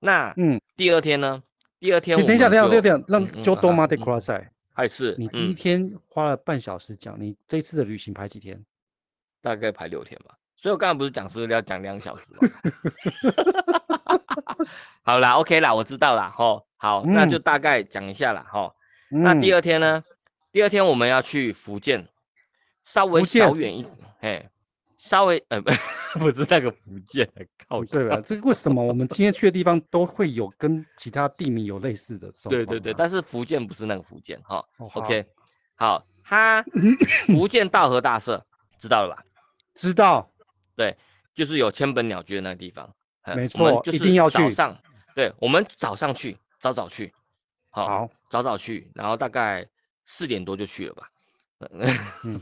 那嗯，第二天呢？第二天我，等一下，等一下，等一下，让就多马德克拉塞。还是你第一天花了半小时讲，你这次的旅行排几天？大概排六天吧。所以我刚刚不是讲是要讲两小时吗？好啦，OK 啦，我知道啦。吼，好，那就大概讲一下啦。吼，那第二天呢？第二天我们要去福建，稍微小远一点，哎。稍微呃 不不是那个福建的靠对吧？这个为什么我们今天去的地方都会有跟其他地名有类似的？对对对，但是福建不是那个福建哈。哦、OK，好，他 福建道和大社知道了吧？知道，对，就是有千本鸟居的那个地方。没错，一定要去。早上，对，我们早上去，早早去，好，好早早去，然后大概四点多就去了吧。嗯，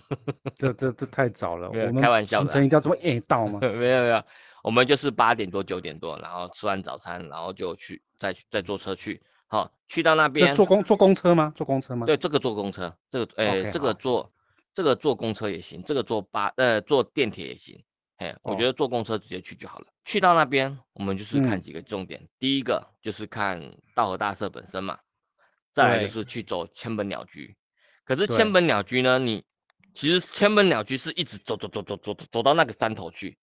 这这这太早了，我们开玩笑，行程一定要这么晚到吗？没有没有，我们就是八点多九点多，然后吃完早餐，然后就去再再坐车去，好，去到那边坐公坐公车吗？坐公车吗？对，这个坐公车，这个哎、欸，这个坐这个坐公车也行，这个坐巴呃坐电铁也行，哎，我觉得坐公车直接去就好了。去到那边，我们就是看几个重点，第一个就是看道和大社本身嘛，再来就是去走千本鸟居。可是千本鸟居呢？你其实千本鸟居是一直走走走走走走到那个山头去，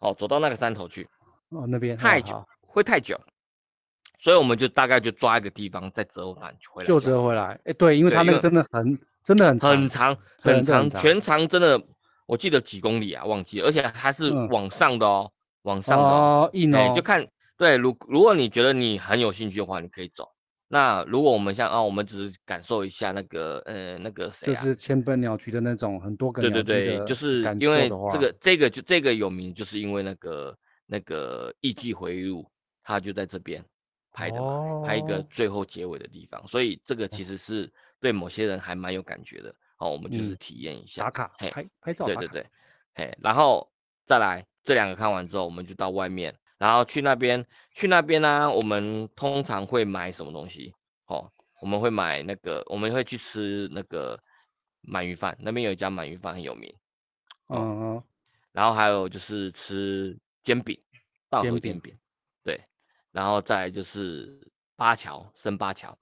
哦，走到那个山头去，哦，那边太久会太久，所以我们就大概就抓一个地方再折返回来，就折回来。哎，对，因为它那个真的很真的很长很长很长，全长真的我记得几公里啊，忘记了，而且还是往上的哦，往上的哦，硬哦，就看对，如如果你觉得你很有兴趣的话，你可以走。那如果我们像啊，我们只是感受一下那个呃那个谁、啊，就是千本鸟居的那种很多个鸟居的，对对对，就是因为这个这个就这个有名，就是因为那个那个艺伎回忆录，它就在这边拍的嘛，哦、拍一个最后结尾的地方，所以这个其实是对某些人还蛮有感觉的。好，我们就是体验一下、嗯、打卡，嘿拍拍照，对对对，嘿，然后再来这两个看完之后，我们就到外面。然后去那边，去那边呢、啊，我们通常会买什么东西？哦，我们会买那个，我们会去吃那个鳗鱼饭，那边有一家鳗鱼饭很有名。哦、嗯嗯。然后还有就是吃煎饼，稻荷煎饼。对。然后再就是八桥，生八桥，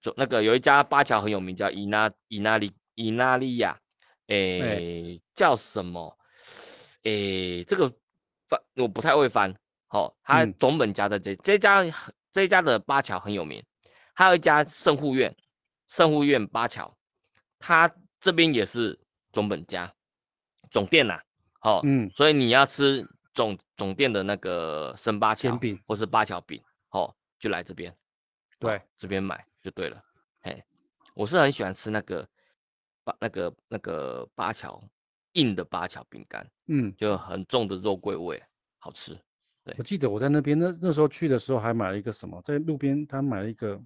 就那个有一家八桥很有名，叫伊那伊那利伊那利亚，诶，欸、叫什么？诶，这个翻我不太会翻。好、哦，他总本家在这、嗯、这家这家的八桥很有名，还有一家圣护院，圣护院八桥，他这边也是总本家总店呐、啊。好、哦，嗯，所以你要吃总总店的那个生八桥饼或是八桥饼，好、哦，就来这边，对，这边买就对了。嘿，我是很喜欢吃那个八那个那个八桥硬的八桥饼干，嗯，就很重的肉桂味，好吃。我记得我在那边那那时候去的时候还买了一个什么，在路边他买了一个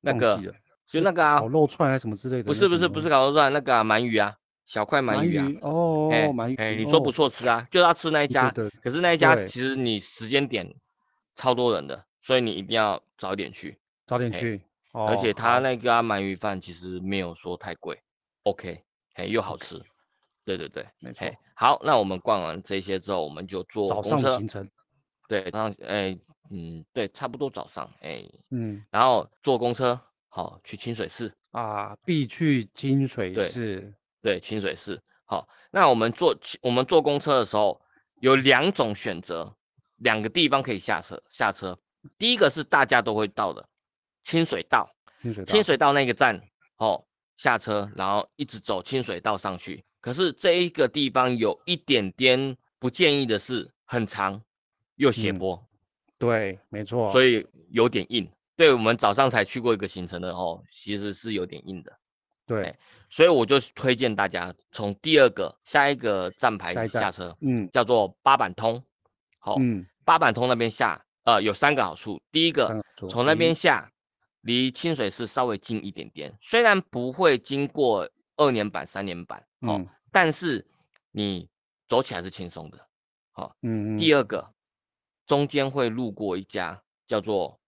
那个就那个啊烤肉串还是什么之类的，不是不是不是烤肉串，那个鳗鱼啊，小块鳗鱼啊，哦，鳗鱼，哎，你说不错吃啊，就要吃那一家，可是那一家其。实你时间点超多人的，所以你一定要早点去，早点去，而且他那个鳗鱼饭其实没有说太贵，OK，哎，又好吃，对对对，没错，好，那我们逛完这些之后，我们就坐早上行程。对，然后哎，嗯，对，差不多早上，哎，嗯，然后坐公车，好，去清水寺。啊，必去清水寺，对，对，清水寺，好，那我们坐我们坐公车的时候有两种选择，两个地方可以下车下车，第一个是大家都会到的清水道，清水道，清水道那个站，哦，下车，然后一直走清水道上去，可是这一个地方有一点点不建议的是很长。又斜坡，嗯，对，没错，所以有点硬。对，我们早上才去过一个行程的哦，其实是有点硬的。对，所以我就推荐大家从第二个下一个站牌下车，嗯，叫做八板通。好，嗯，八板通那边下，呃，有三个好处。第一个，从那边下，离清水寺稍微近一点点，虽然不会经过二年坂、三年坂，哦，嗯，但是你走起来是轻松的。好，嗯，第二个。中间会路过一家叫做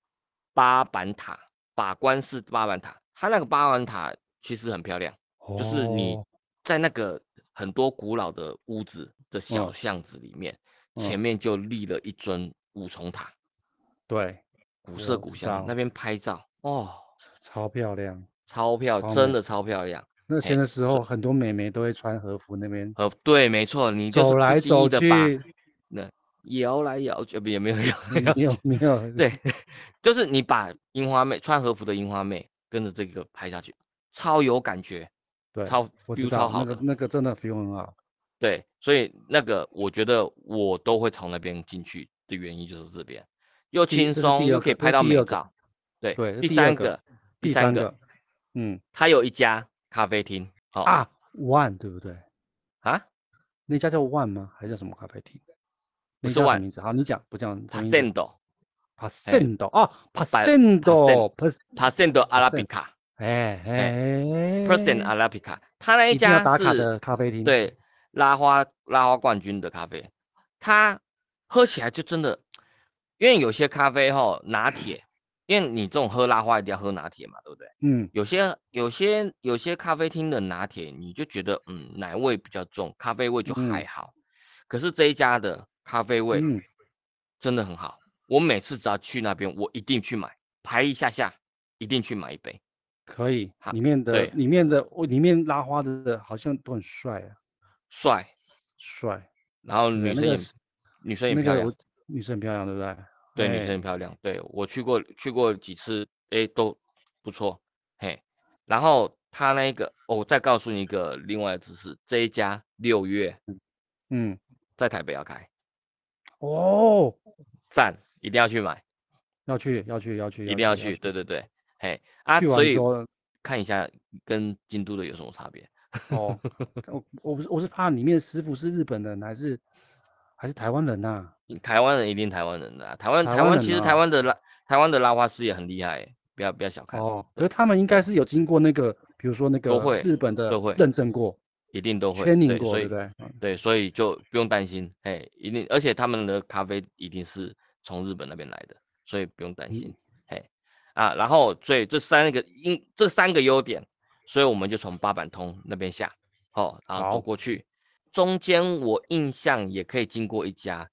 八板塔，法官寺八板塔。它那个八板塔其实很漂亮，哦、就是你在那个很多古老的屋子的小巷子里面，嗯、前面就立了一尊五重塔。对，古色古香，那边拍照哦，超漂亮，超漂亮，真的超漂亮。那前的时候，很多美眉都会穿和服那边。呃，对，没错，你走来走去，那摇来摇去，不也没有摇，没有没有。对，就是你把樱花妹穿和服的樱花妹跟着这个拍下去，超有感觉，对，超我知道超好那个那个真的 feel 很好。对，所以那个我觉得我都会从那边进去的原因就是这边又轻松又可以拍到美照。对对，第三个，第三个，嗯，它有一家。咖啡厅啊，One 对不对啊？那家叫 One 吗？还是叫什么咖啡厅？不是 One 名字。好，你讲，不讲。阿拉比卡。哎哎，Pasendo 阿拉比卡，他那一家打卡的咖啡厅。对，拉花拉花冠军的咖啡，它喝起来就真的，因为有些咖啡哈拿铁。因为你这种喝拉花一定要喝拿铁嘛，对不对？嗯，有些有些有些咖啡厅的拿铁，你就觉得嗯奶味比较重，咖啡味就还好。嗯、可是这一家的咖啡味真的很好，嗯、我每次只要去那边，我一定去买，排一下下，一定去买一杯。可以，里面的里面的我里面拉花的好像都很帅啊，帅帅，然后女生也、那个、女生也漂亮，那个、女生很漂亮，对不对？对，女生很漂亮。对，我去过去过几次，哎，都不错。嘿，然后他那个，我、哦、再告诉你一个另外的知识，这一家六月，嗯，在台北要开。哦，赞，一定要去买，要去，要去，要去，一定要去。对对对，嘿，啊，所以看一下跟京都的有什么差别。哦，我我不是我是怕里面师傅是日本人还是？还是台湾人呐、啊？台湾人一定台湾人的、啊，台湾台湾其实台湾的拉台湾的拉花师也很厉害，不要不要小看哦。可是他们应该是有经过那个，比如说那个都会日本的都会认证过，一定都会对不对？对，所以就不用担心，哎，一定，而且他们的咖啡一定是从日本那边来的，所以不用担心，嘿、嗯，啊，然后所以这三个因这三个优点，所以我们就从八板通那边下，哦，然后走过去。中间我印象也可以经过一家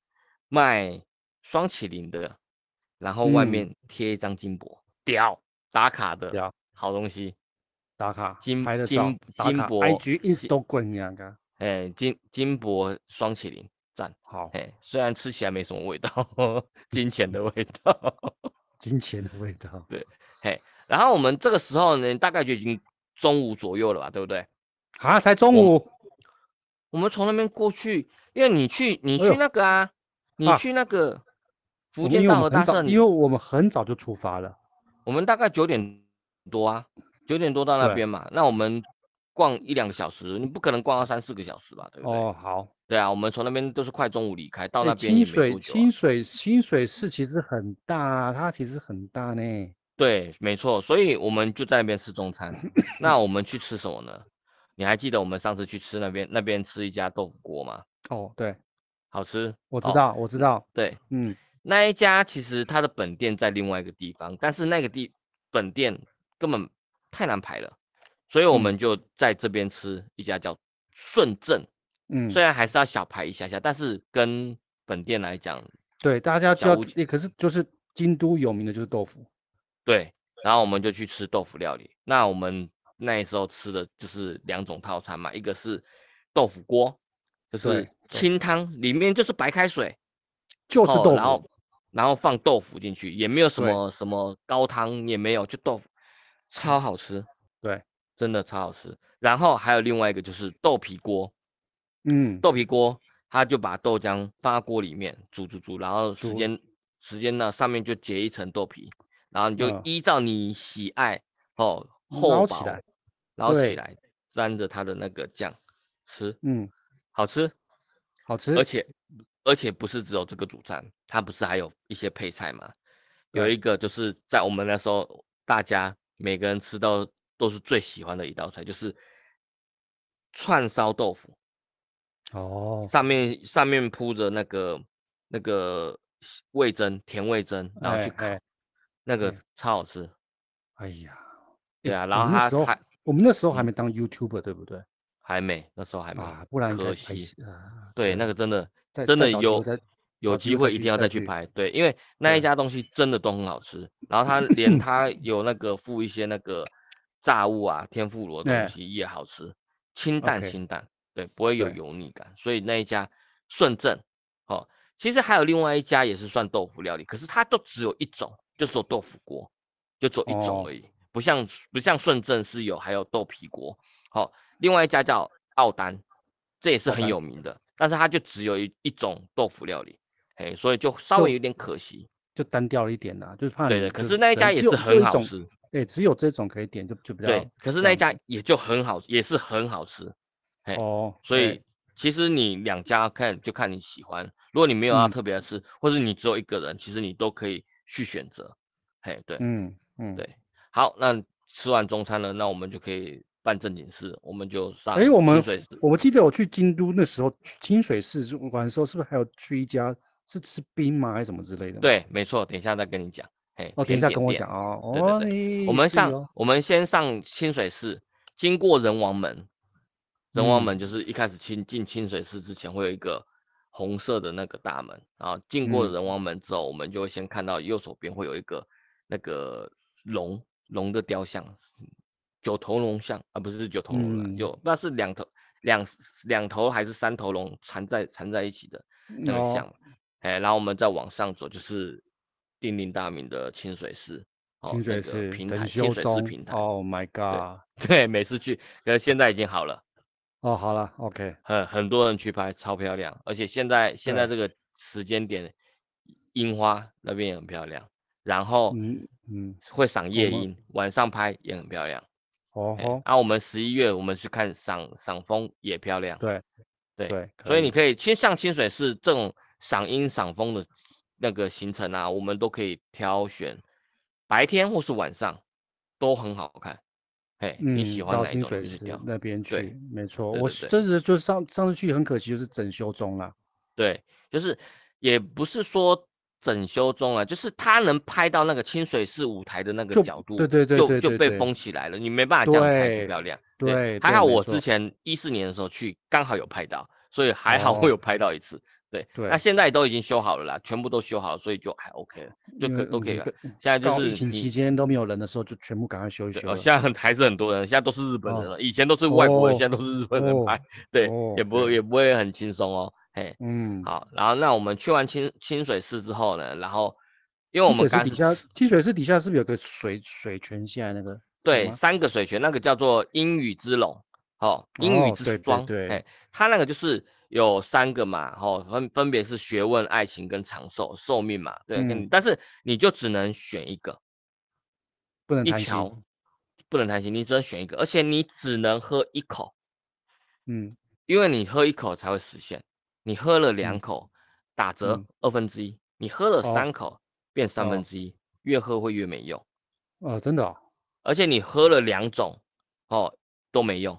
卖双麒麟的，然后外面贴一张金箔，屌打卡的，好东西，打卡金拍的金金箔哎，金金箔双麒麟赞，好，哎，虽然吃起来没什么味道，金钱的味道，金钱的味道，对，嘿，然后我们这个时候呢，大概就已经中午左右了吧，对不对？啊，才中午。我们从那边过去，因为你去，你去那个啊，你去那个福建道和大社，因为我们很早就出发了，我们大概九点多啊，九点多到那边嘛，那我们逛一两个小时，你不可能逛到三四个小时吧，对不对？哦，好，对啊，我们从那边都是快中午离开，到那边清水清水清水市其实很大，它其实很大呢。对，没错，所以我们就在那边吃中餐。那我们去吃什么呢？你还记得我们上次去吃那边那边吃一家豆腐锅吗？哦，对，好吃。我知道，哦、我知道。对，嗯，那一家其实它的本店在另外一个地方，但是那个地本店根本太难排了，所以我们就在这边吃一家叫顺正。嗯，虽然还是要小排一下下，但是跟本店来讲，对，大家就要，可是就是京都有名的就是豆腐。对，然后我们就去吃豆腐料理。那我们。那时候吃的就是两种套餐嘛，一个是豆腐锅，就是清汤，里面就是白开水，就是豆腐，然后然后放豆腐进去，也没有什么什么高汤，也没有，就豆腐，超好吃，对，真的超好吃。然后还有另外一个就是豆皮锅，嗯，豆皮锅，他就把豆浆放在锅里面煮煮煮，然后时间时间呢上面就结一层豆皮，然后你就依照你喜爱哦厚薄。捞起来，沾着它的那个酱吃，嗯，好吃，好吃，而且而且不是只有这个主餐，它不是还有一些配菜吗？有一个就是在我们那时候，大家每个人吃到都是最喜欢的一道菜，就是串烧豆腐，哦，上面上面铺着那个那个味噌，甜味噌，然后去烤，那个超好吃，哎呀，对啊，然后他还。我们那时候还没当 YouTuber，对不对？还没，那时候还没。啊，不然可惜啊。对，那个真的真的有有机会一定要再去拍，对，因为那一家东西真的都很好吃，然后他连他有那个附一些那个炸物啊，天妇罗的东西也好吃，清淡清淡，对，不会有油腻感，所以那一家顺正，哦，其实还有另外一家也是算豆腐料理，可是它都只有一种，就做豆腐锅，就做一种而已，不像不像顺正是有还有豆皮锅，好，另外一家叫奥丹，这也是很有名的，但是它就只有一一种豆腐料理。哎，所以就稍微有点可惜，就，就单调了一点啦，就是怕对对。可是那一家也是很好吃，哎，只有这种可以点，就就比较对。可是那一家也就很好，也是很好吃。哦，所以其实你两家看就看你喜欢，如果你没有要特别的吃，嗯、或是你只有一个人，其实你都可以去选择。嘿，对，嗯嗯，对。好，那吃完中餐了，那我们就可以办正经事，我们就上。哎，我们我们记得我去京都那时候，清水寺玩的时候，是不是还有去一家？是吃冰吗，还是什么之类的？对，没错。等一下再跟你讲。嘿，哦，等一下跟我讲哦。对对对，我们上，我们先上清水寺，经过仁王门。仁王门就是一开始进进清水寺之前会有一个红色的那个大门，然后进过仁王门之后，我们就会先看到右手边会有一个那个龙龙的雕像，九头龙像啊，不是九头龙了，有那是两头两两头还是三头龙缠在缠在一起的那个像。哎，然后我们再往上走，就是鼎鼎大名的清水寺，清水寺平台，清水寺平台。Oh my god！对，对，每次去，可是现在已经好了。哦，好了，OK。很很多人去拍，超漂亮，而且现在现在这个时间点，樱花那边也很漂亮。然后，嗯嗯，会赏夜樱，晚上拍也很漂亮。哦哦。啊，我们十一月我们去看赏赏枫也漂亮。对对对，所以你可以去上清水寺这种。赏樱赏枫的那个行程啊，我们都可以挑选白天或是晚上，都很好看。嘿，嗯、你喜欢哪一种就去挑。那边去，没错。我这次就是上上次去很可惜，就是整修中了。对，就是也不是说整修中了，就是他能拍到那个清水寺舞台的那个角度，对对对，就就被封起来了，你没办法这样拍最漂亮。对，还好我之前一四年的时候去，刚好有拍到，所以还好我有拍到一次。哦对对，那现在都已经修好了啦，全部都修好了，所以就还 OK 了，就可都可以了。现在就是疫情期间都没有人的时候，就全部赶快修一修。现在很还是很多人，现在都是日本人了，以前都是外国人，现在都是日本人拍。对，也不也不会很轻松哦。嘿，嗯，好，然后那我们去完清清水寺之后呢，然后因为我们刚底下清水寺底下是不是有个水水泉？现在那个对，三个水泉，那个叫做阴雨之龙，哦，阴雨之庄，对，它那个就是。有三个嘛，吼，分分别是学问、爱情跟长寿寿命嘛，对，嗯、但是你就只能选一个，不能一条，不能贪心，你只能选一个，而且你只能喝一口，嗯，因为你喝一口才会实现，你喝了两口、嗯、打折二分之一，你喝了三口、哦、变三分之一，哦、越喝会越没用，哦，真的、哦，而且你喝了两种，哦，都没用。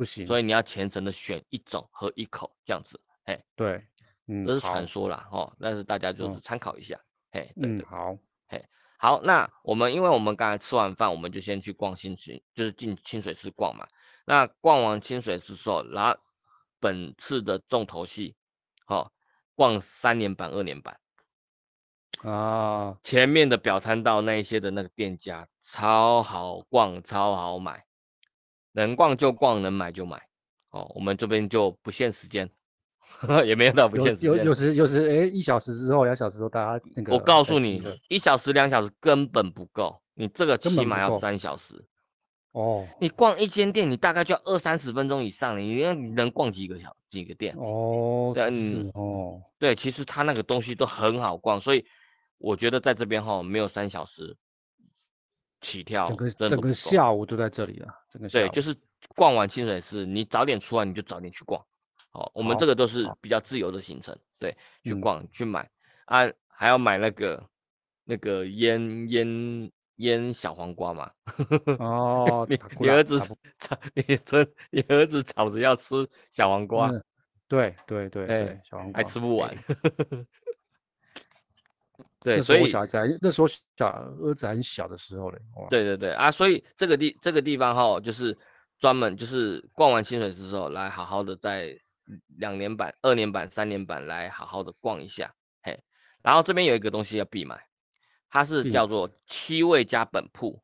不行，所以你要虔诚的选一种喝一口这样子，嘿，对，嗯，这是传说啦，哦，但是大家就是参考一下，嗯、嘿，对对嗯，好，嘿，好，那我们因为我们刚才吃完饭，我们就先去逛清水，就是进清水寺逛嘛。那逛完清水寺之后，然后本次的重头戏，哦，逛三年版、二年版。啊，前面的表参道那一些的那个店家超好逛，超好买。能逛就逛，能买就买，哦，我们这边就不限时间，也没有到不限时间。有有有时有时，哎、欸，一小时之后，两小时之后，大家那个。我告诉你，一小时两小时根本不够，你这个起码要三小时。哦。你逛一间店，你大概就要二三十分钟以上，你你能逛几个小几个店？哦。对，是哦。对，其实他那个东西都很好逛，所以我觉得在这边哈，没有三小时。起跳，整个整个下午都在这里了。整个下午对，就是逛完清水寺，你早点出来你就早点去逛。好，我们这个都是比较自由的行程，对，去逛、嗯、去买啊，还要买那个那个腌腌腌小黄瓜嘛。哦，你你儿子吵，你真你儿子吵着要吃小黄瓜。嗯、对对对对，欸、小黄瓜还吃不完。欸对，所以小孩子还那时候小儿子很小的时候嘞。对对对啊，所以这个地这个地方哈，就是专门就是逛完清水寺之后，来好好的在两年版、二年版、三年版来好好的逛一下，嘿然后这边有一个东西要必买，它是叫做七味家本铺，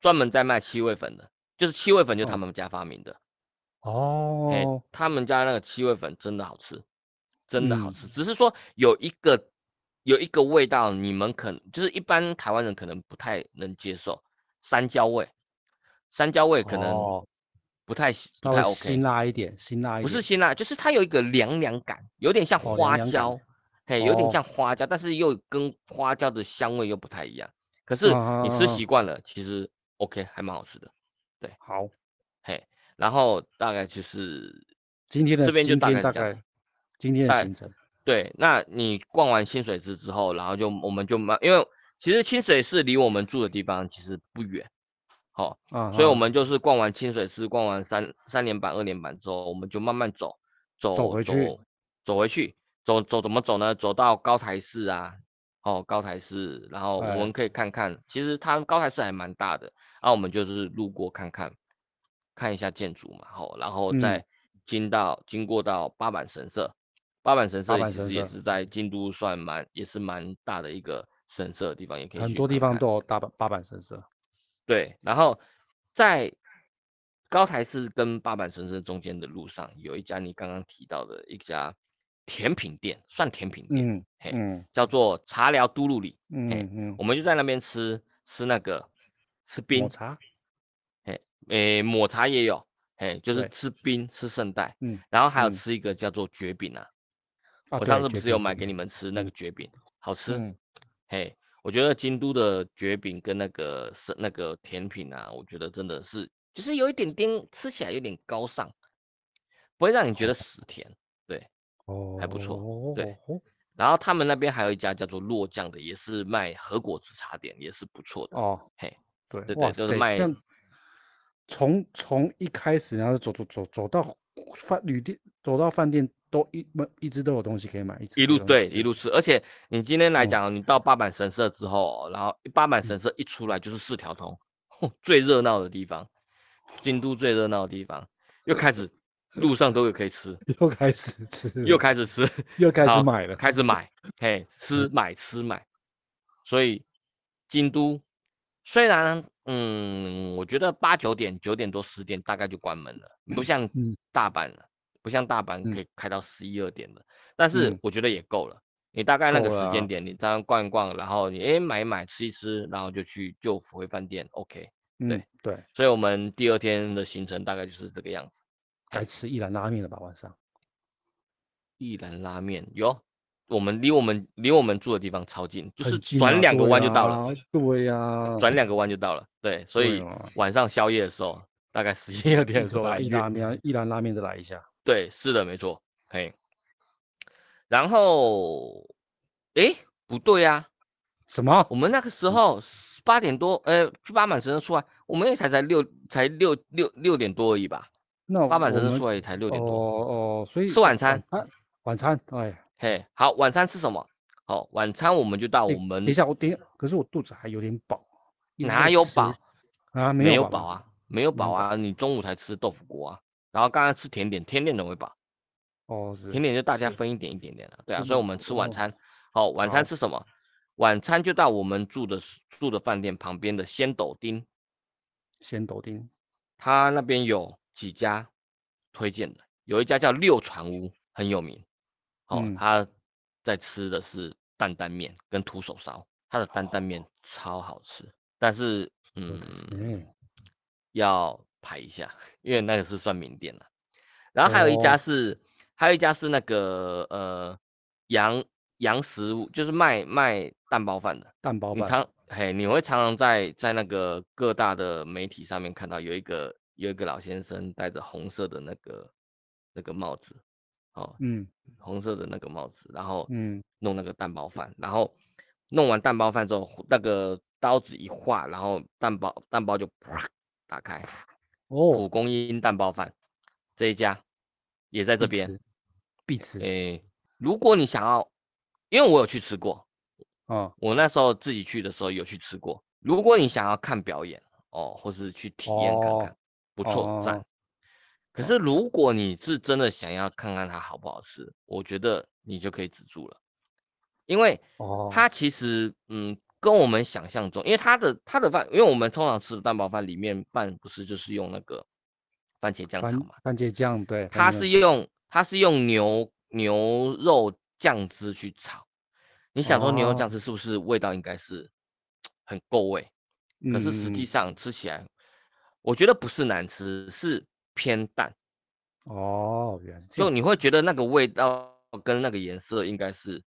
专门在卖七味粉的，就是七味粉就他们家发明的。哦，欸，他们家那个七味粉真的好吃，真的好吃。嗯，只是说有一个有一个味道，你们可能就是一般台湾人可能不太能接受，山椒味，山椒味可能不太不太 OK，辛辣一点，辛辣一点，不是辛辣，就是它有一个凉凉感，有点像花椒，哦，嘿，有点像花椒，但是又跟花椒的香味又不太一样。可是你吃习惯了，啊，其实 OK，还蛮好吃的。对，好，嘿。然后大概就是今天的这边就大概，大概今天的行程。对，那你逛完清水寺之后，然后就我们就慢，因为其实清水寺离我们住的地方其实不远，好、所以我们就是逛完清水寺，逛完三三连板、二连板之后，我们就慢慢走，走走回去，走，走回去，走走怎么走呢？走到高台寺啊，哦，高台寺，然后我们可以看看，哎、其实它高台寺还蛮大的，然后我们就是路过看看。看一下建筑嘛，好，然后再经到、嗯、经过到八坂神社，八坂神社其实也是在京都算蛮也是蛮大的一个神社的地方，也可以很多地方都有。大八坂神社。对，然后在高台寺跟八坂神社中间的路上，有一家你刚刚提到的一家甜品店，算甜品店，嗯，嘿嗯。叫做茶寮都路里，嗯嗯，我。们就在那边吃吃那个吃冰抹。茶。嘿诶、欸，抹茶也有，嘿，就是吃冰吃圣代，嗯，然后还有吃一个叫做绝饼啊、嗯，我上次不是有买给你们吃那个蕨饼、嗯，好吃，嗯，嘿，我觉得京都的蕨饼跟那个是那个甜品啊，我觉得真的是，就是有一点点吃起来有点高尚，不会让你觉得死甜，哦、对，哦，还不错，对，然后他们那边还有一家叫做落酱的，也是卖和果子茶点，也是不错的，哦，嘿，对对对，就是卖。从从一开始，然后走走走走到饭旅店，走到饭店都一一直都有东西可以买，一路对一路吃。而且你今天来讲、嗯，你到八坂神社之后，然后八坂神社一出来就是四条通，嗯、最热闹的地方，京都最热闹的地方，又开始路上都有可以吃，又开始吃，又开始吃，又开始买了，开始买，嘿，吃买吃买，所以京都虽然。嗯，我觉得八九点、九点多、十点大概就关门了，不像大阪了，不像大阪可以开到十一二点的。但是我觉得也够了，你大概那个时间点，你这样逛一逛，然后你哎买一买、吃一吃，然后就去就回饭店，OK。对对，所以我们第二天的行程大概就是这个样子。该吃一兰拉面了吧？晚上一兰拉面有。我们离我们离我们住的地方超近，就是转两个弯就到了。对呀、啊，转两、啊、个弯就到了。对，所以晚上宵夜的时候，大概十一二点的时候来一拉面，一兰拉面再来一下。对，是的，没错。嘿，然后，哎，不对呀、啊，什么？我们那个时候八点多，呃，去八满神社出来，我们也才才六才六六六点多而已吧？那八满神社出来也才六点多。哦哦，所以吃晚餐，晚餐，哎。嘿、好，晚餐吃什么？好，晚餐我们就到我们。等一下，我等一下，可是我肚子还有点饱。哪有饱啊？没有饱啊，没有饱啊！你中午才吃豆腐锅啊，然后刚刚吃甜点，甜点怎么会饱？哦，是。甜点就大家分一点一点点了，对啊，所以我们吃晚餐。好，晚餐吃什么？晚餐就到我们住的住的饭店旁边的仙斗町。仙斗町，他那边有几家推荐的，有一家叫六船屋，很有名。哦、嗯，他在吃的是担担面跟徒手烧，他的担担面超好吃，哦、但是嗯，嗯，要排一下，因为那个是算名店了。然后还有一家是，哦、还有一家是那个呃洋洋食物，就是卖卖蛋包饭的蛋包饭。你常嘿，你会常常在在那个各大的媒体上面看到有一个有一个老先生戴着红色的那个那个帽子。哦，嗯，红色的那个帽子，然后嗯，弄那个蛋包饭，然后弄完蛋包饭之后，那个刀子一划，然后蛋包蛋包就啪打开。哦，蒲公英蛋包饭这一家也在这边，必吃。诶，如果你想要，因为我有去吃过，哦，我那时候自己去的时候有去吃过。如果你想要看表演哦，或是去体验看看，哦、不错，赞。可是，如果你是真的想要看看它好不好吃，我觉得你就可以止住了。因为哦，它其实嗯跟我们想象中，因为它的它的饭，因为我们通常吃的蛋包饭里面饭不是就是用那个番茄酱炒嘛，番茄酱对，它是用它是用牛牛肉酱汁去炒，你想说牛肉酱汁是不是味道应该是很够味？哦、可是实际上吃起来，我觉得不是难吃，是偏淡。哦，原来是这样。就你会觉得那个味道跟那个颜色应该是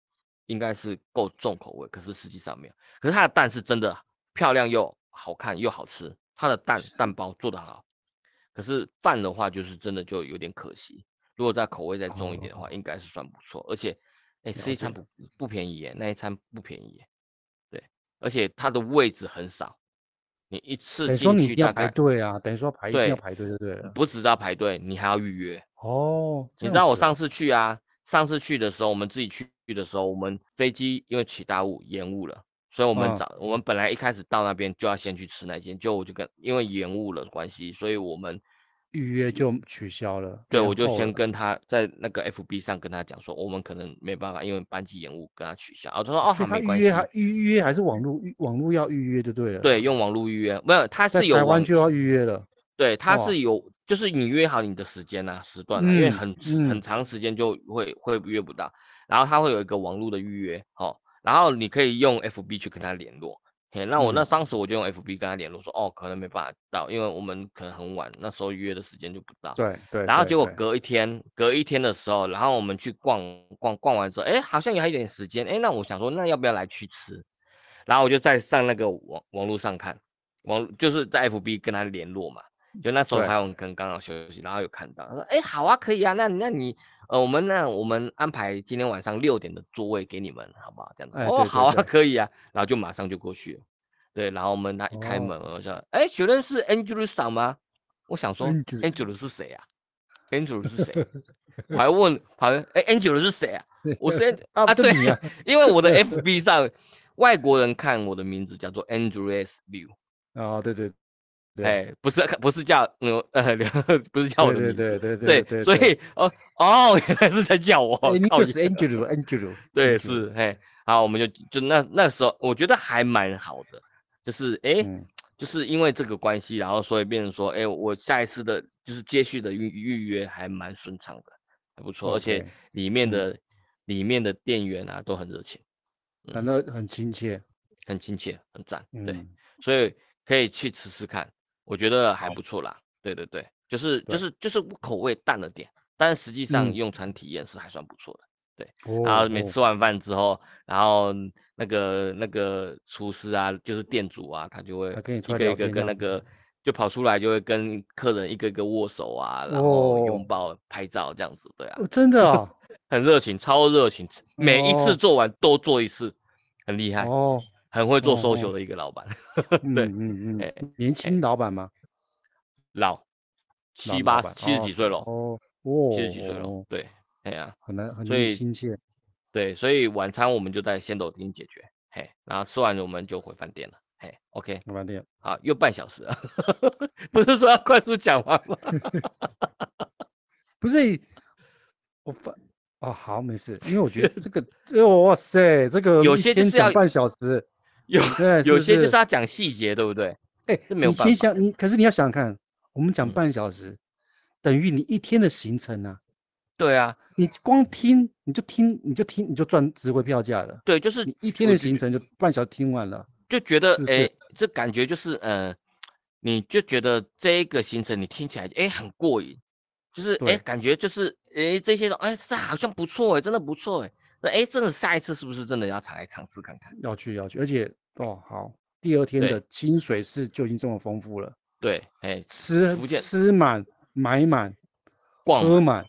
应该是够重口味，可是实际上没有。可是它的蛋是真的漂亮又好看又好吃，它的蛋蛋包做得很好。可是饭的话，就是真的就有点可惜。如果再口味再重一点的话，哦、应该是算不错。而且，哎、欸，吃一餐不不便宜耶，那一餐不便宜耶。对，而且它的位置很少。你一次进去等于说你一定要排队啊，等于说排一定要排队就对了。不只要排队，你还要预约哦。你知道我上次去啊，上次去的时候，我们自己去的时候，我们飞机因为起大雾延误了，所以我们早、嗯、我们本来一开始到那边就要先去吃那间，就我就跟因为延误了关系，所以我们。预约就取消了，对，我就先跟他在那个 FB 上跟他讲说，我们可能没办法，因为班机延误，跟他取消。哦，他说哦，还没关系。预约还预预约还是网络网络要预约就对了。对，用网络预约，没有，他是有台湾就要预约了。对，他是有，就是你约好你的时间啊，时段啊，因为很很长时间就会会约不到，然后他会有一个网络的预约，哦，然后你可以用 FB 去跟他联络。嘿，那我那当时我就用 FB 跟他联络说，哦，可能没办法到，因为我们可能很晚，那时候预约的时间就不到。对对。然后结果隔一天，隔一天的时候，然后我们去逛逛逛完之后，哎，好像也还有点时间，哎，那我想说，那要不要来去吃？然后我就在上那个网网络上看，网就是在 FB 跟他联络嘛，就那时候他们可能刚好休息，然后有看到，他说，哎，好啊，可以啊，那那你。呃，我们那我们安排今天晚上六点的座位给你们，好不好？这样哦，好啊，可以啊，然后就马上就过去了。对，然后我们他一开门，哦、我说，哎，请问是 Angel 桑吗？我想说，Angel 是谁啊？Angel 是谁？我还问 旁边，哎，Angel 是谁啊？我说 啊，啊，对，因为我的 FB 上外国人看我的名字叫做 Andreas Liu。哦，对对。哎，不是，不是叫呃呃，不是叫我的名字，对对对对，所以。哦哦，原来是在叫我，你就是 Angel，Angel，对，是，嘿，好，我们就就那那时候，我觉得还蛮好的，就是哎，就是因为这个关系，然后所以变成说，哎，我下一次的，就是接续的预预约还蛮顺畅的，还不错，而且里面的里面的店员啊都很热情，很多很亲切，很亲切，很赞，对，所以可以去吃吃看。我觉得还不错啦，对对对，就是就是就是口味淡了点，但是实际上用餐体验是还算不错的，对。然后每吃完饭之后，然后那个那个厨师啊，就是店主啊，他就会一个一个跟那个就跑出来，就会跟客人一个一个握手啊，然后拥抱、拍照这样子，对啊。真的啊，很热情，超热情，每一次做完都做一次，很厉害哦。很会做 social 的一个老板，对，嗯嗯嗯，年轻老板吗？老，七八七十几岁了，哦，七十几岁了，对，哎呀，很难，很亲切，对，所以晚餐我们就在先斗厅解决，嘿，然后吃完我们就回饭店了，嘿，OK，回饭店，好，又半小时了，不是说要快速讲完吗？不是，我发。哦，好，没事，因为我觉得这个，哎哇塞，这个有些就是要半小时。有对，有些就是要讲细节，对不对？哎，这没有办法。你想，你可是你要想想看，我们讲半小时，等于你一天的行程啊。对啊，你光听你就听你就听你就赚值回票价了。对，就是你一天的行程就半小时听完了，就觉得哎，这感觉就是呃，你就觉得这个行程你听起来哎很过瘾，就是哎感觉就是哎这些哎这好像不错哎，真的不错哎。那哎，真的下一次是不是真的要来尝试看看？要去要去，而且哦好，第二天的清水寺就已经这么丰富了。对，哎，吃吃满买满，喝满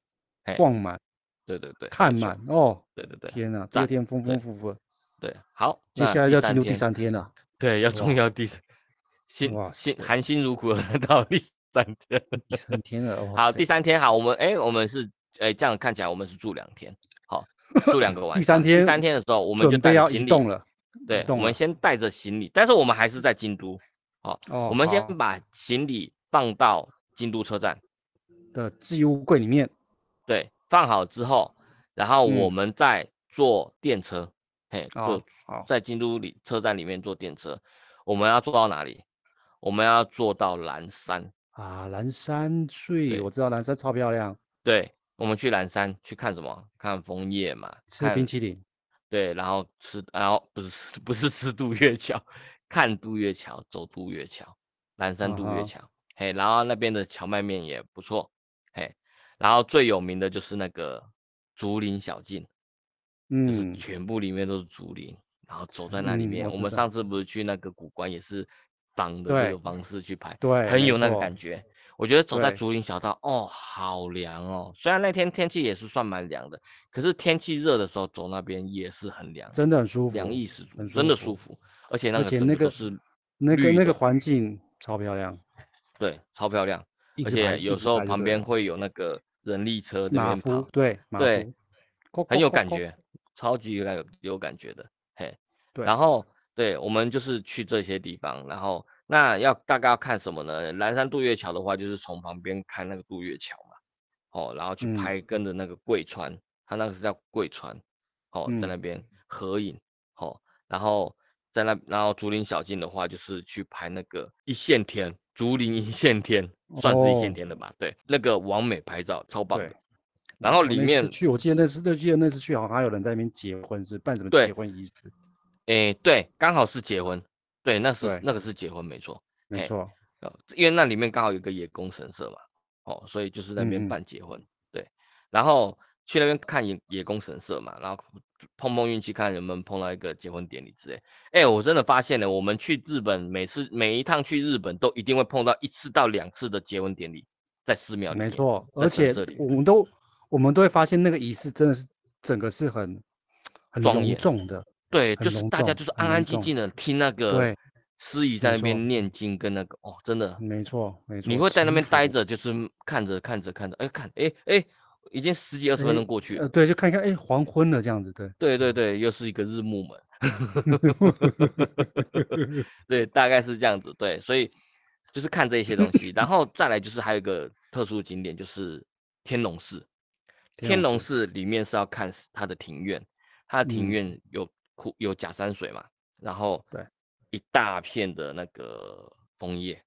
逛满，对对对，看满哦，对对对，天哪，第二天丰丰富富。对，好，接下来要进入第三天了。对，要重要第心心含辛茹苦的 到第三天，第三天了。好，第三天好，我们哎，我们是哎这样看起来我们是住两天，好。住两个晚上，第三天，第三天的时候，我们就带行李了。对，我们先带着行李，但是我们还是在京都。好，我们先把行李放到京都车站的置物柜里面。对，放好之后，然后我们再坐电车。嘿，哦、坐在京都里车站里面坐电车，我们要坐到哪里？我们要坐到岚山啊，岚山最，我知道岚山超漂亮。对，我们去蓝山去看什么？看枫叶嘛，吃冰淇淋。对，然后吃，然后不是吃，不是吃渡月桥，看渡月桥，走渡月桥，蓝山渡月桥。Uh. 嘿，然后那边的荞麦面也不错。嘿，然后最有名的就是那个竹林小径。嗯，就是全部里面都是竹林，然后走在那里面。嗯、我，我们上次不是去那个古关，也是仿的这个方式去拍，对，很有那个感觉。我觉得走在竹林小道，哦，好凉哦。虽然那天天气也是算蛮凉的，可是天气热的时候走那边也是很凉，真的很舒服，凉意十足，真的舒服。而且那个那个是那个那个环境超漂亮，对，超漂亮。而且有时候旁边会有那个人力车那边跑，对对，很有感觉。超级有感有感觉的，嘿，对，然后对，我们就是去这些地方，然后那要大概要看什么呢？岚山渡月桥的话，就是从旁边看那个渡月桥嘛，哦，然后去拍跟着那个贵川，它、嗯、那个是叫桂川，哦，在那边合影，哦，然后在那，然后竹林小径的话，就是去拍那个一线天，竹林一线天，算是一线天的吧，哦、对，那个完美拍照超棒的。然后里面去，我记得那次，那记得那次去，好像还有人在那边结婚，是办什么结婚仪式？哎，对，刚好是结婚，对，那是那个是结婚，没错，没错，因为那里面刚好有个野宫神社嘛，哦，所以就是那边办结婚，嗯、对，然后去那边看野野宫神社嘛，然后碰碰运气，看能不能碰到一个结婚典礼之类。哎，我真的发现了，我们去日本，每次每一趟去日本都一定会碰到一次到两次的结婚典礼，在寺庙里面，没错，而且我们都。我们都会发现那个仪式真的是整个是很很隆重的，对，就是大家就是安安静静的听那个对司仪在那边念经跟那个哦，真的没错没错，你会在那边待着，就是看着看着看着，哎看哎哎，已经十几二十分钟过去了，呃对，就看一看哎黄昏了这样子，对对对对，又是一个日暮门，对，大概是这样子，对，所以就是看这些东西，然后再来就是还有一个特殊景点就是天龙寺。天龙寺里面是要看它的庭院，它的庭院有枯有假山水嘛，然后对。一大片的那个枫叶，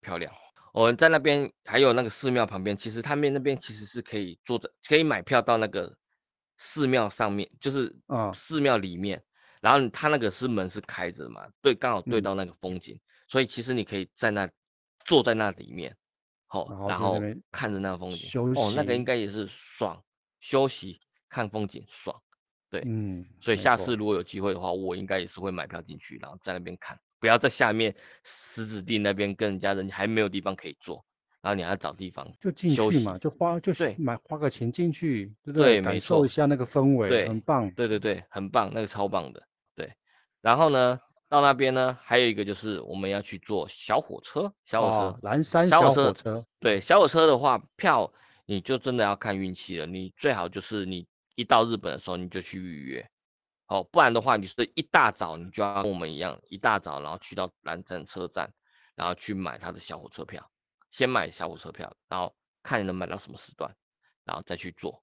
漂亮。我们在那边还有那个寺庙旁边，其实他们那边其实是可以坐着，可以买票到那个寺庙上面，就是啊寺庙里面，然后他那个是门是开着嘛，对，刚好对到那个风景，所以其实你可以在那坐在那里面。好、哦，然后看着那个风景，哦，那个应该也是爽，休息看风景爽，对，嗯，所以下次如果有机会的话，我应该也是会买票进去，然后在那边看，不要在下面石子地那边跟人家人还没有地方可以坐，然后你还要找地方就进去嘛，就花就是买花个钱进去，对不对？对，感受一下那个氛围，对，很棒，对对对，很棒，那个超棒的，对，然后呢？到那边呢，还有一个就是我们要去坐小火车，小火车，哦、岚山小火车，对，小火车的话，票你就真的要看运气了。你最好就是你一到日本的时候你就去预约，哦，不然的话你是一大早你就要跟我们一样，一大早然后去到南站车站，然后去买他的小火车票，先买小火车票，然后看你能买到什么时段，然后再去坐，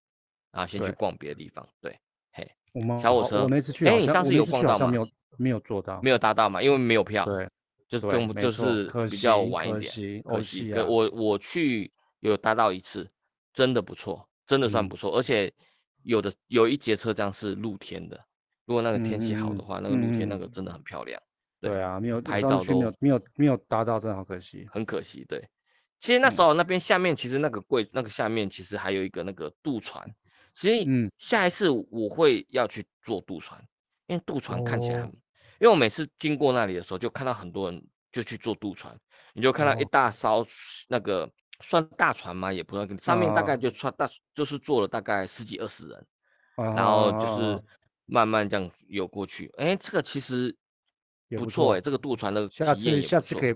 然后先去逛别的地方，对，对嘿，小火车，我那次去，哎，你上次有逛到吗？没有没有做到，没有搭到嘛，因为没有票。对，就就就是比较晚一点，可惜，可惜。我我去有搭到一次，真的不错，真的算不错。嗯、而且有的有一节车厢是露天的，如果那个天气好的话，嗯、那个露天那个真的很漂亮。对，对啊，没有拍照都没有没有没有搭到，真的好可惜，很可惜。对，其实那时候那边下面其实那个柜那个下面其实还有一个那个渡船，其实嗯，下一次我会要去坐渡船，因为渡船看起来很。哦因为我每次经过那里的时候，就看到很多人就去坐渡船，你就看到一大艘那个算大船吗？也不算，上面大概就穿大就是坐了大概十几二十人，然后就是慢慢这样游过去。哎，这个其实也不错哎，这个渡船的下次下次可以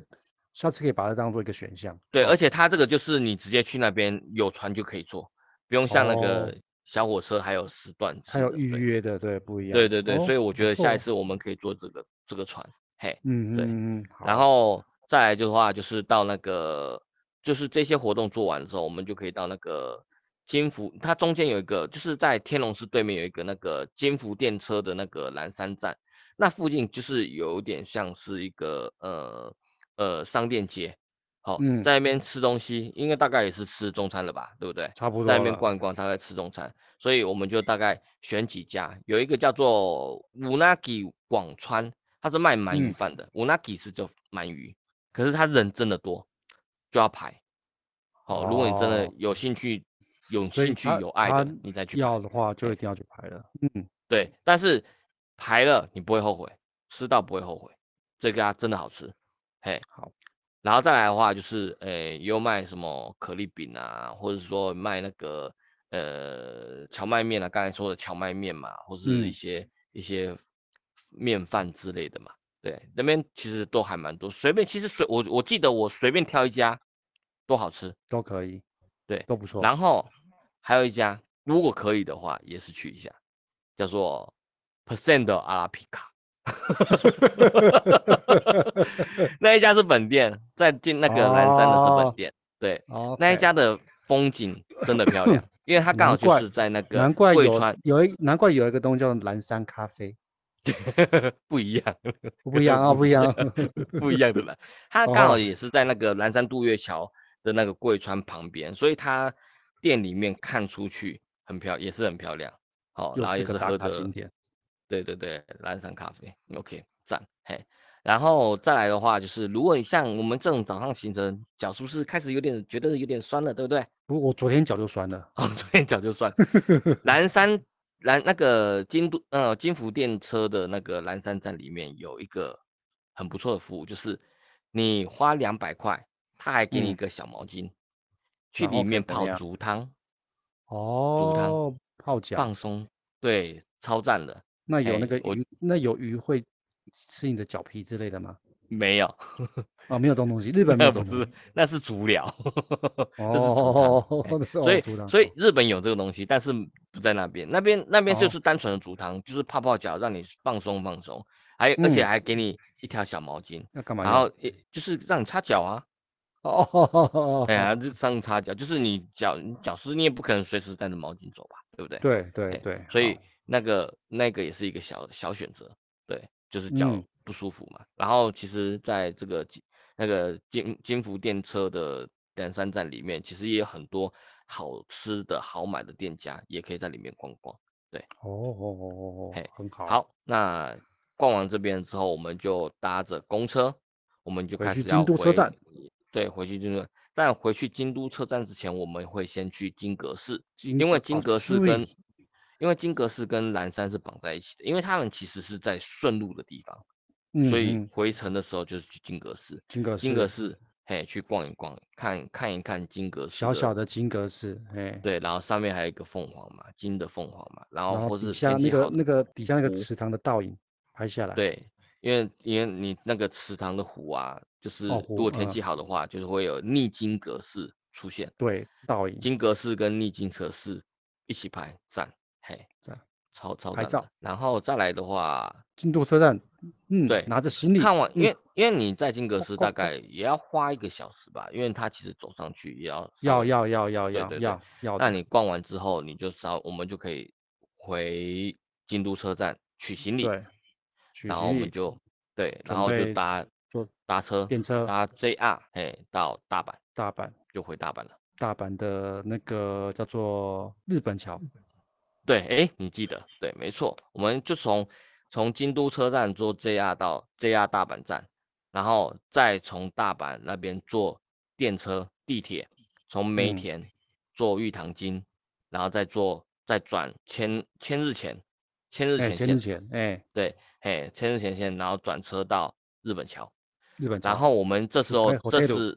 下次可以把它当做一个选项。对，而且它这个就是你直接去那边有船就可以坐，不用像那个。小火车还有时段，还有预约的，对，不一样。对对对，哦、所以我觉得下一次我们可以坐这个这个船，嘿，嗯对嗯嗯。然后再来的话，就是到那个，就是这些活动做完之后，我们就可以到那个金福，它中间有一个，就是在天龙寺对面有一个那个金福电车的那个蓝山站，那附近就是有点像是一个呃呃商店街，好、在那边吃东西，应该大概也是吃中餐了吧，对不对？差不多。在那边逛一逛，大概吃中餐，所以我们就大概选几家，有一个叫做五纳吉广川，它是卖鳗鱼饭的，五纳吉是就鳗鱼，可是他人真的多，就要排。好、哦，如果你真的有兴趣。有兴趣有爱的，你再去要的话，就一定要去排了。嗯，对，但是排了你不会后悔，吃到不会后悔，这家真的好吃。嘿，好，然后再来的话就是，诶、欸，有卖什么可丽饼啊，或者说卖那个呃荞麦面啊，刚才说的荞麦面嘛，或是一些、嗯、一些面饭之类的嘛。对，那边其实都还蛮多，随便其实随我我记得我随便挑一家都好吃，都可以，对，都不错。然后。还有一家，如果可以的话，也是去一下，叫做 Percent 的阿拉皮卡。那一家是本店，在进那个南山的是本店。哦、对、哦 okay，那一家的风景真的漂亮，因为它刚好就是在那个难怪有有一难怪有一个东西叫南山咖啡，不一样，不一样啊，不一样，不一样的啦。它刚好也是在那个南山渡月桥的那个桂川旁边，所以它。店里面看出去很漂，也是很漂亮，好，然后也是喝着，对对对，蓝山咖啡，OK，赞，嘿，然后再来的话就是，如果你像我们这种早上行程，脚是不是开始有点觉得有点酸了，对不对？不，我昨天脚就酸了，哦，昨天脚就酸。南山岚那个京都呃金福电车的那个蓝山站里面有一个很不错的服务，就是你花两百块，他还给你一个小毛巾。嗯去里面泡足汤，哦，足汤泡脚放松，对，超赞的。那有那个鱼，那有鱼会吃你的脚皮之类的吗？没有，哦，没有这种东西，日 本没有这种东西，那是足疗。哦，所以所以日本有这个东西，但是不在那边，那边那边就是单纯的足汤，就是泡泡脚，让你放松放松，还而且还给你一条小毛巾，要干嘛？然后也就是让你擦脚啊。哦，哎呀，这上擦脚就是你脚脚湿，你也不可能随时带着毛巾走吧，对不对？对对对，所以那个那个也是一个小小选择，对，就是脚不舒服嘛。嗯、然后其实在这个那个金金福电车的岚山站里面，其实也有很多好吃的好买的店家，也可以在里面逛逛。对，哦哦哦哦，嘿，很好。好，那逛完这边之后，我们就搭着公车，我们就开始京都车站。对，回去就是，但回去京都车站之前，我们会先去金阁寺，因为金阁寺跟，因为金阁寺跟岚山是绑在一起的，因为他们其实是在顺路的地方，嗯、所以回程的时候就是去金阁寺。金阁寺，金阁寺，嘿，去逛一逛，看看一看金阁寺，小小的金阁寺，嘿，对，然后上面还有一个凤凰嘛，金的凤凰嘛，然后或是像那个那个底下那个池塘的倒影拍下来，对。因为因为你那个池塘的湖啊，就是如果天气好的话，就是会有逆金阁寺出现。对，倒影。金阁寺跟逆金阁寺一起拍，赞，嘿，赞，超超赞。拍照，然后再来的话，京都车站，嗯，对，拿着行李看完，因为因为你在金阁寺大概也要花一个小时吧，因为它其实走上去也要要要要要要要要。那你逛完之后，你就稍我们就可以回京都车站取行李。对。然后我们就对，然后就搭坐搭车电车搭 JR，哎，到大阪，大阪就回大阪了。大阪的那个叫做日本桥，对，哎，你记得，对，没错，我们就从从京都车站坐 JR 到 JR 大阪站，然后再从大阪那边坐电车地铁，从梅田坐玉堂筋，然后再坐再转千千日前。千日前线，千日前，哎，对，嘿，千日前线，然后转车到日本桥，日本桥，然后我们这时候这次，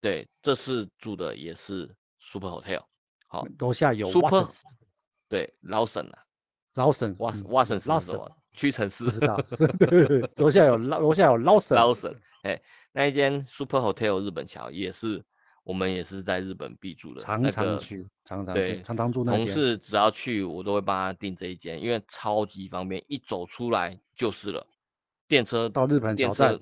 对，这次住的也是 Super Hotel，好，楼下有 Super，对，Lawson 啊，Lawson，哇哇森是什么？屈臣氏，不知道，楼下有楼下有 Lawson，Lawson，哎，那一间 Super Hotel 日本桥也是。我们也是在日本必住的，常常去，常常去，常常住那间。同事只要去，我都会帮他订这一间，因为超级方便，一走出来就是了。电车到日本桥站，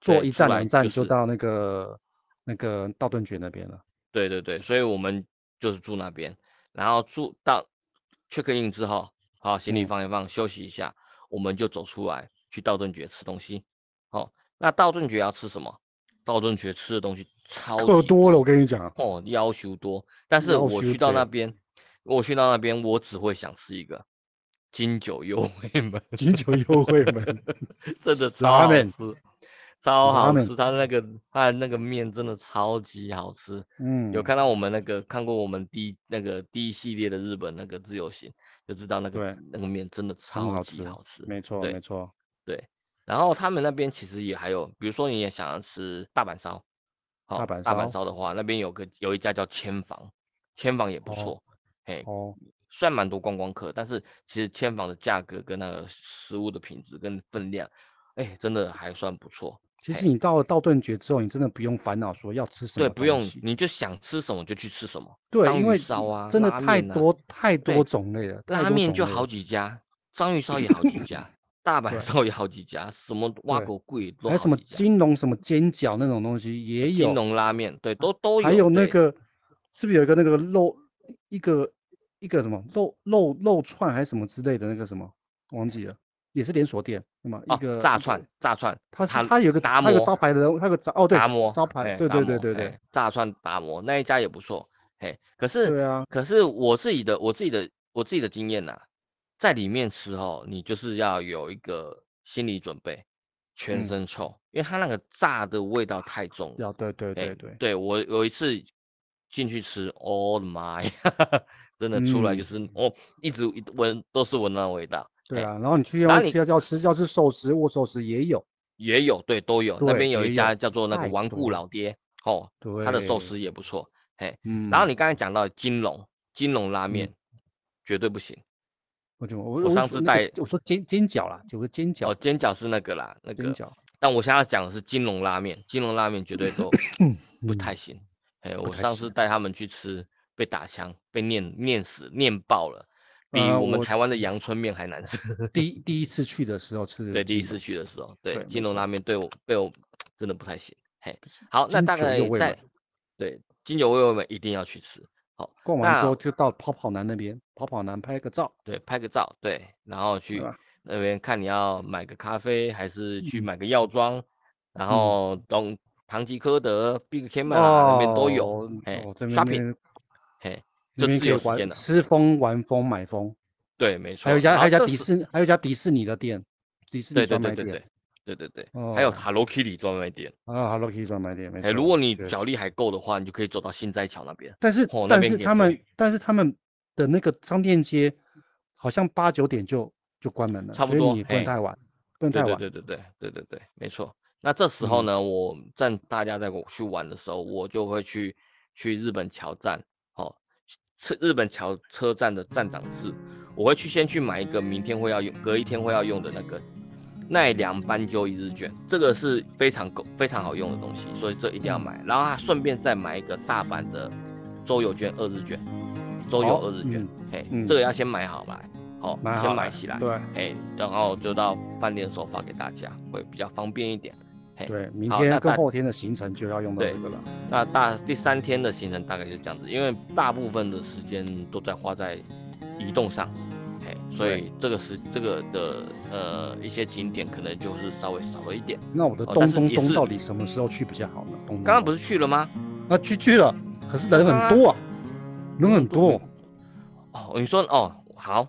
坐一站两站就到那个那个道顿崛那边了。对对对，所以我们就是住那边。然后住到 check in 之后，好，行李放一放，嗯、休息一下，我们就走出来去道顿崛吃东西。好，那道顿崛要吃什么？道顿崛吃的东西超特多了，我跟你讲哦，要求多。但是我去到那边，我去到那边，我只会想吃一个金九优惠门。金九优惠 门 真的超好吃，超好吃。它那个它的那个面真的超级好吃。嗯，有看到我们那个看过我们第一那个第一系列的日本那个自由行，就知道那个对那个面真的超级好吃。没错，没错，对。然后他们那边其实也还有，比如说你也想要吃大阪烧，好，大阪大阪烧的话，那边有个有一家叫千房，千房也不错，嘿，哦，虽然蛮多观光客，但是其实千房的价格跟那个食物的品质跟分量，哎，真的还算不错。其实你到了道顿堀之后，你真的不用烦恼说要吃什么，对，不用，你就想吃什么就去吃什么。对，因为烧啊，真的太多太多种类了，拉面就好几家，章鱼烧也好几家。大阪烧也好几家，什么挖狗贵，还有什么金龙什么煎饺那种东西也有。金龙拉面，对，都都有。还有那个，是不是有一个那个肉，一个一个什么肉肉肉串还是什么之类的那个什么，忘记了，也是连锁店，对吗？一个炸串，炸串，它是它有个达摩招牌的，它有个招哦对，达摩招牌，对对对对对，炸串达摩那一家也不错，嘿，可是对啊，可是我自己的我自己的我自己的经验呐，在里面吃哦，你就是要有一个。心理准备，全身臭，嗯、因为它那个炸的味道太重。要对对对对，欸、对我有一次进去吃，我的妈呀，真的出来就是、嗯、哦，一直闻都是闻那味道。对啊，欸、然后你去要吃要吃要吃寿司，握寿司也有，也有，对，都有。那边有一家叫做那个顽固老爹，哦，对，他的寿司也不错。嘿、欸，嗯、然后你刚才讲到金龙，金龙拉面、嗯、绝对不行。我就我我上次带我说煎煎饺啦，有个煎饺哦，煎饺是那个啦，那个。煎饺。但我现在要讲的是金龙拉面，金龙拉面绝对都不太行。哎，我上次带他们去吃，被打枪，被念念死，念爆了，比我们台湾的阳春面还难吃。第第一次去的时候吃，对，第一次去的时候，对，金龙拉面对我被我真的不太行。嘿，好，那大概在对金九味味们一定要去吃。好逛完之后就到跑跑男那边，跑跑男拍个照，对，拍个照，对，然后去那边看你要买个咖啡还是去买个药妆，然后东唐吉诃德、Big Camera 那边都有，哎，shopping，嘿，就自由时间的，吃风玩风买风，对，没错，还有一家还有一家迪士尼还有一家迪士尼的店，迪士尼专卖店。对对对，还有 Hello Kitty 专卖店啊，Hello Kitty 专卖店，没错。如果你脚力还够的话，你就可以走到新斋桥那边。但是，但是他们，但是他们的那个商店街，好像八九点就就关门了，差不多，你不能太晚，不能太晚。对对对对对对，没错。那这时候呢，我在大家在去玩的时候，我就会去去日本桥站，哦，车日本桥车站的站长室，我会去先去买一个明天会要用，隔一天会要用的那个。奈良斑鸠一日券，这个是非常够非常好用的东西，所以这一定要买。然后他顺便再买一个大阪的周游券二日券，周游二日券，嘿，这个要先买好来，好，先买起来，对，哎，然后就到饭店的时候发给大家，会比较方便一点。对，明天跟后天的行程就要用到这个了。那大第三天的行程大概就这样子，因为大部分的时间都在花在移动上。嘿所以这个是这个的呃一些景点可能就是稍微少了一点。那我的东东东到底什么时候去比较好呢？东东刚刚不是去了吗？啊，去去了，可是人很多啊，人很多。哦，你说哦，好，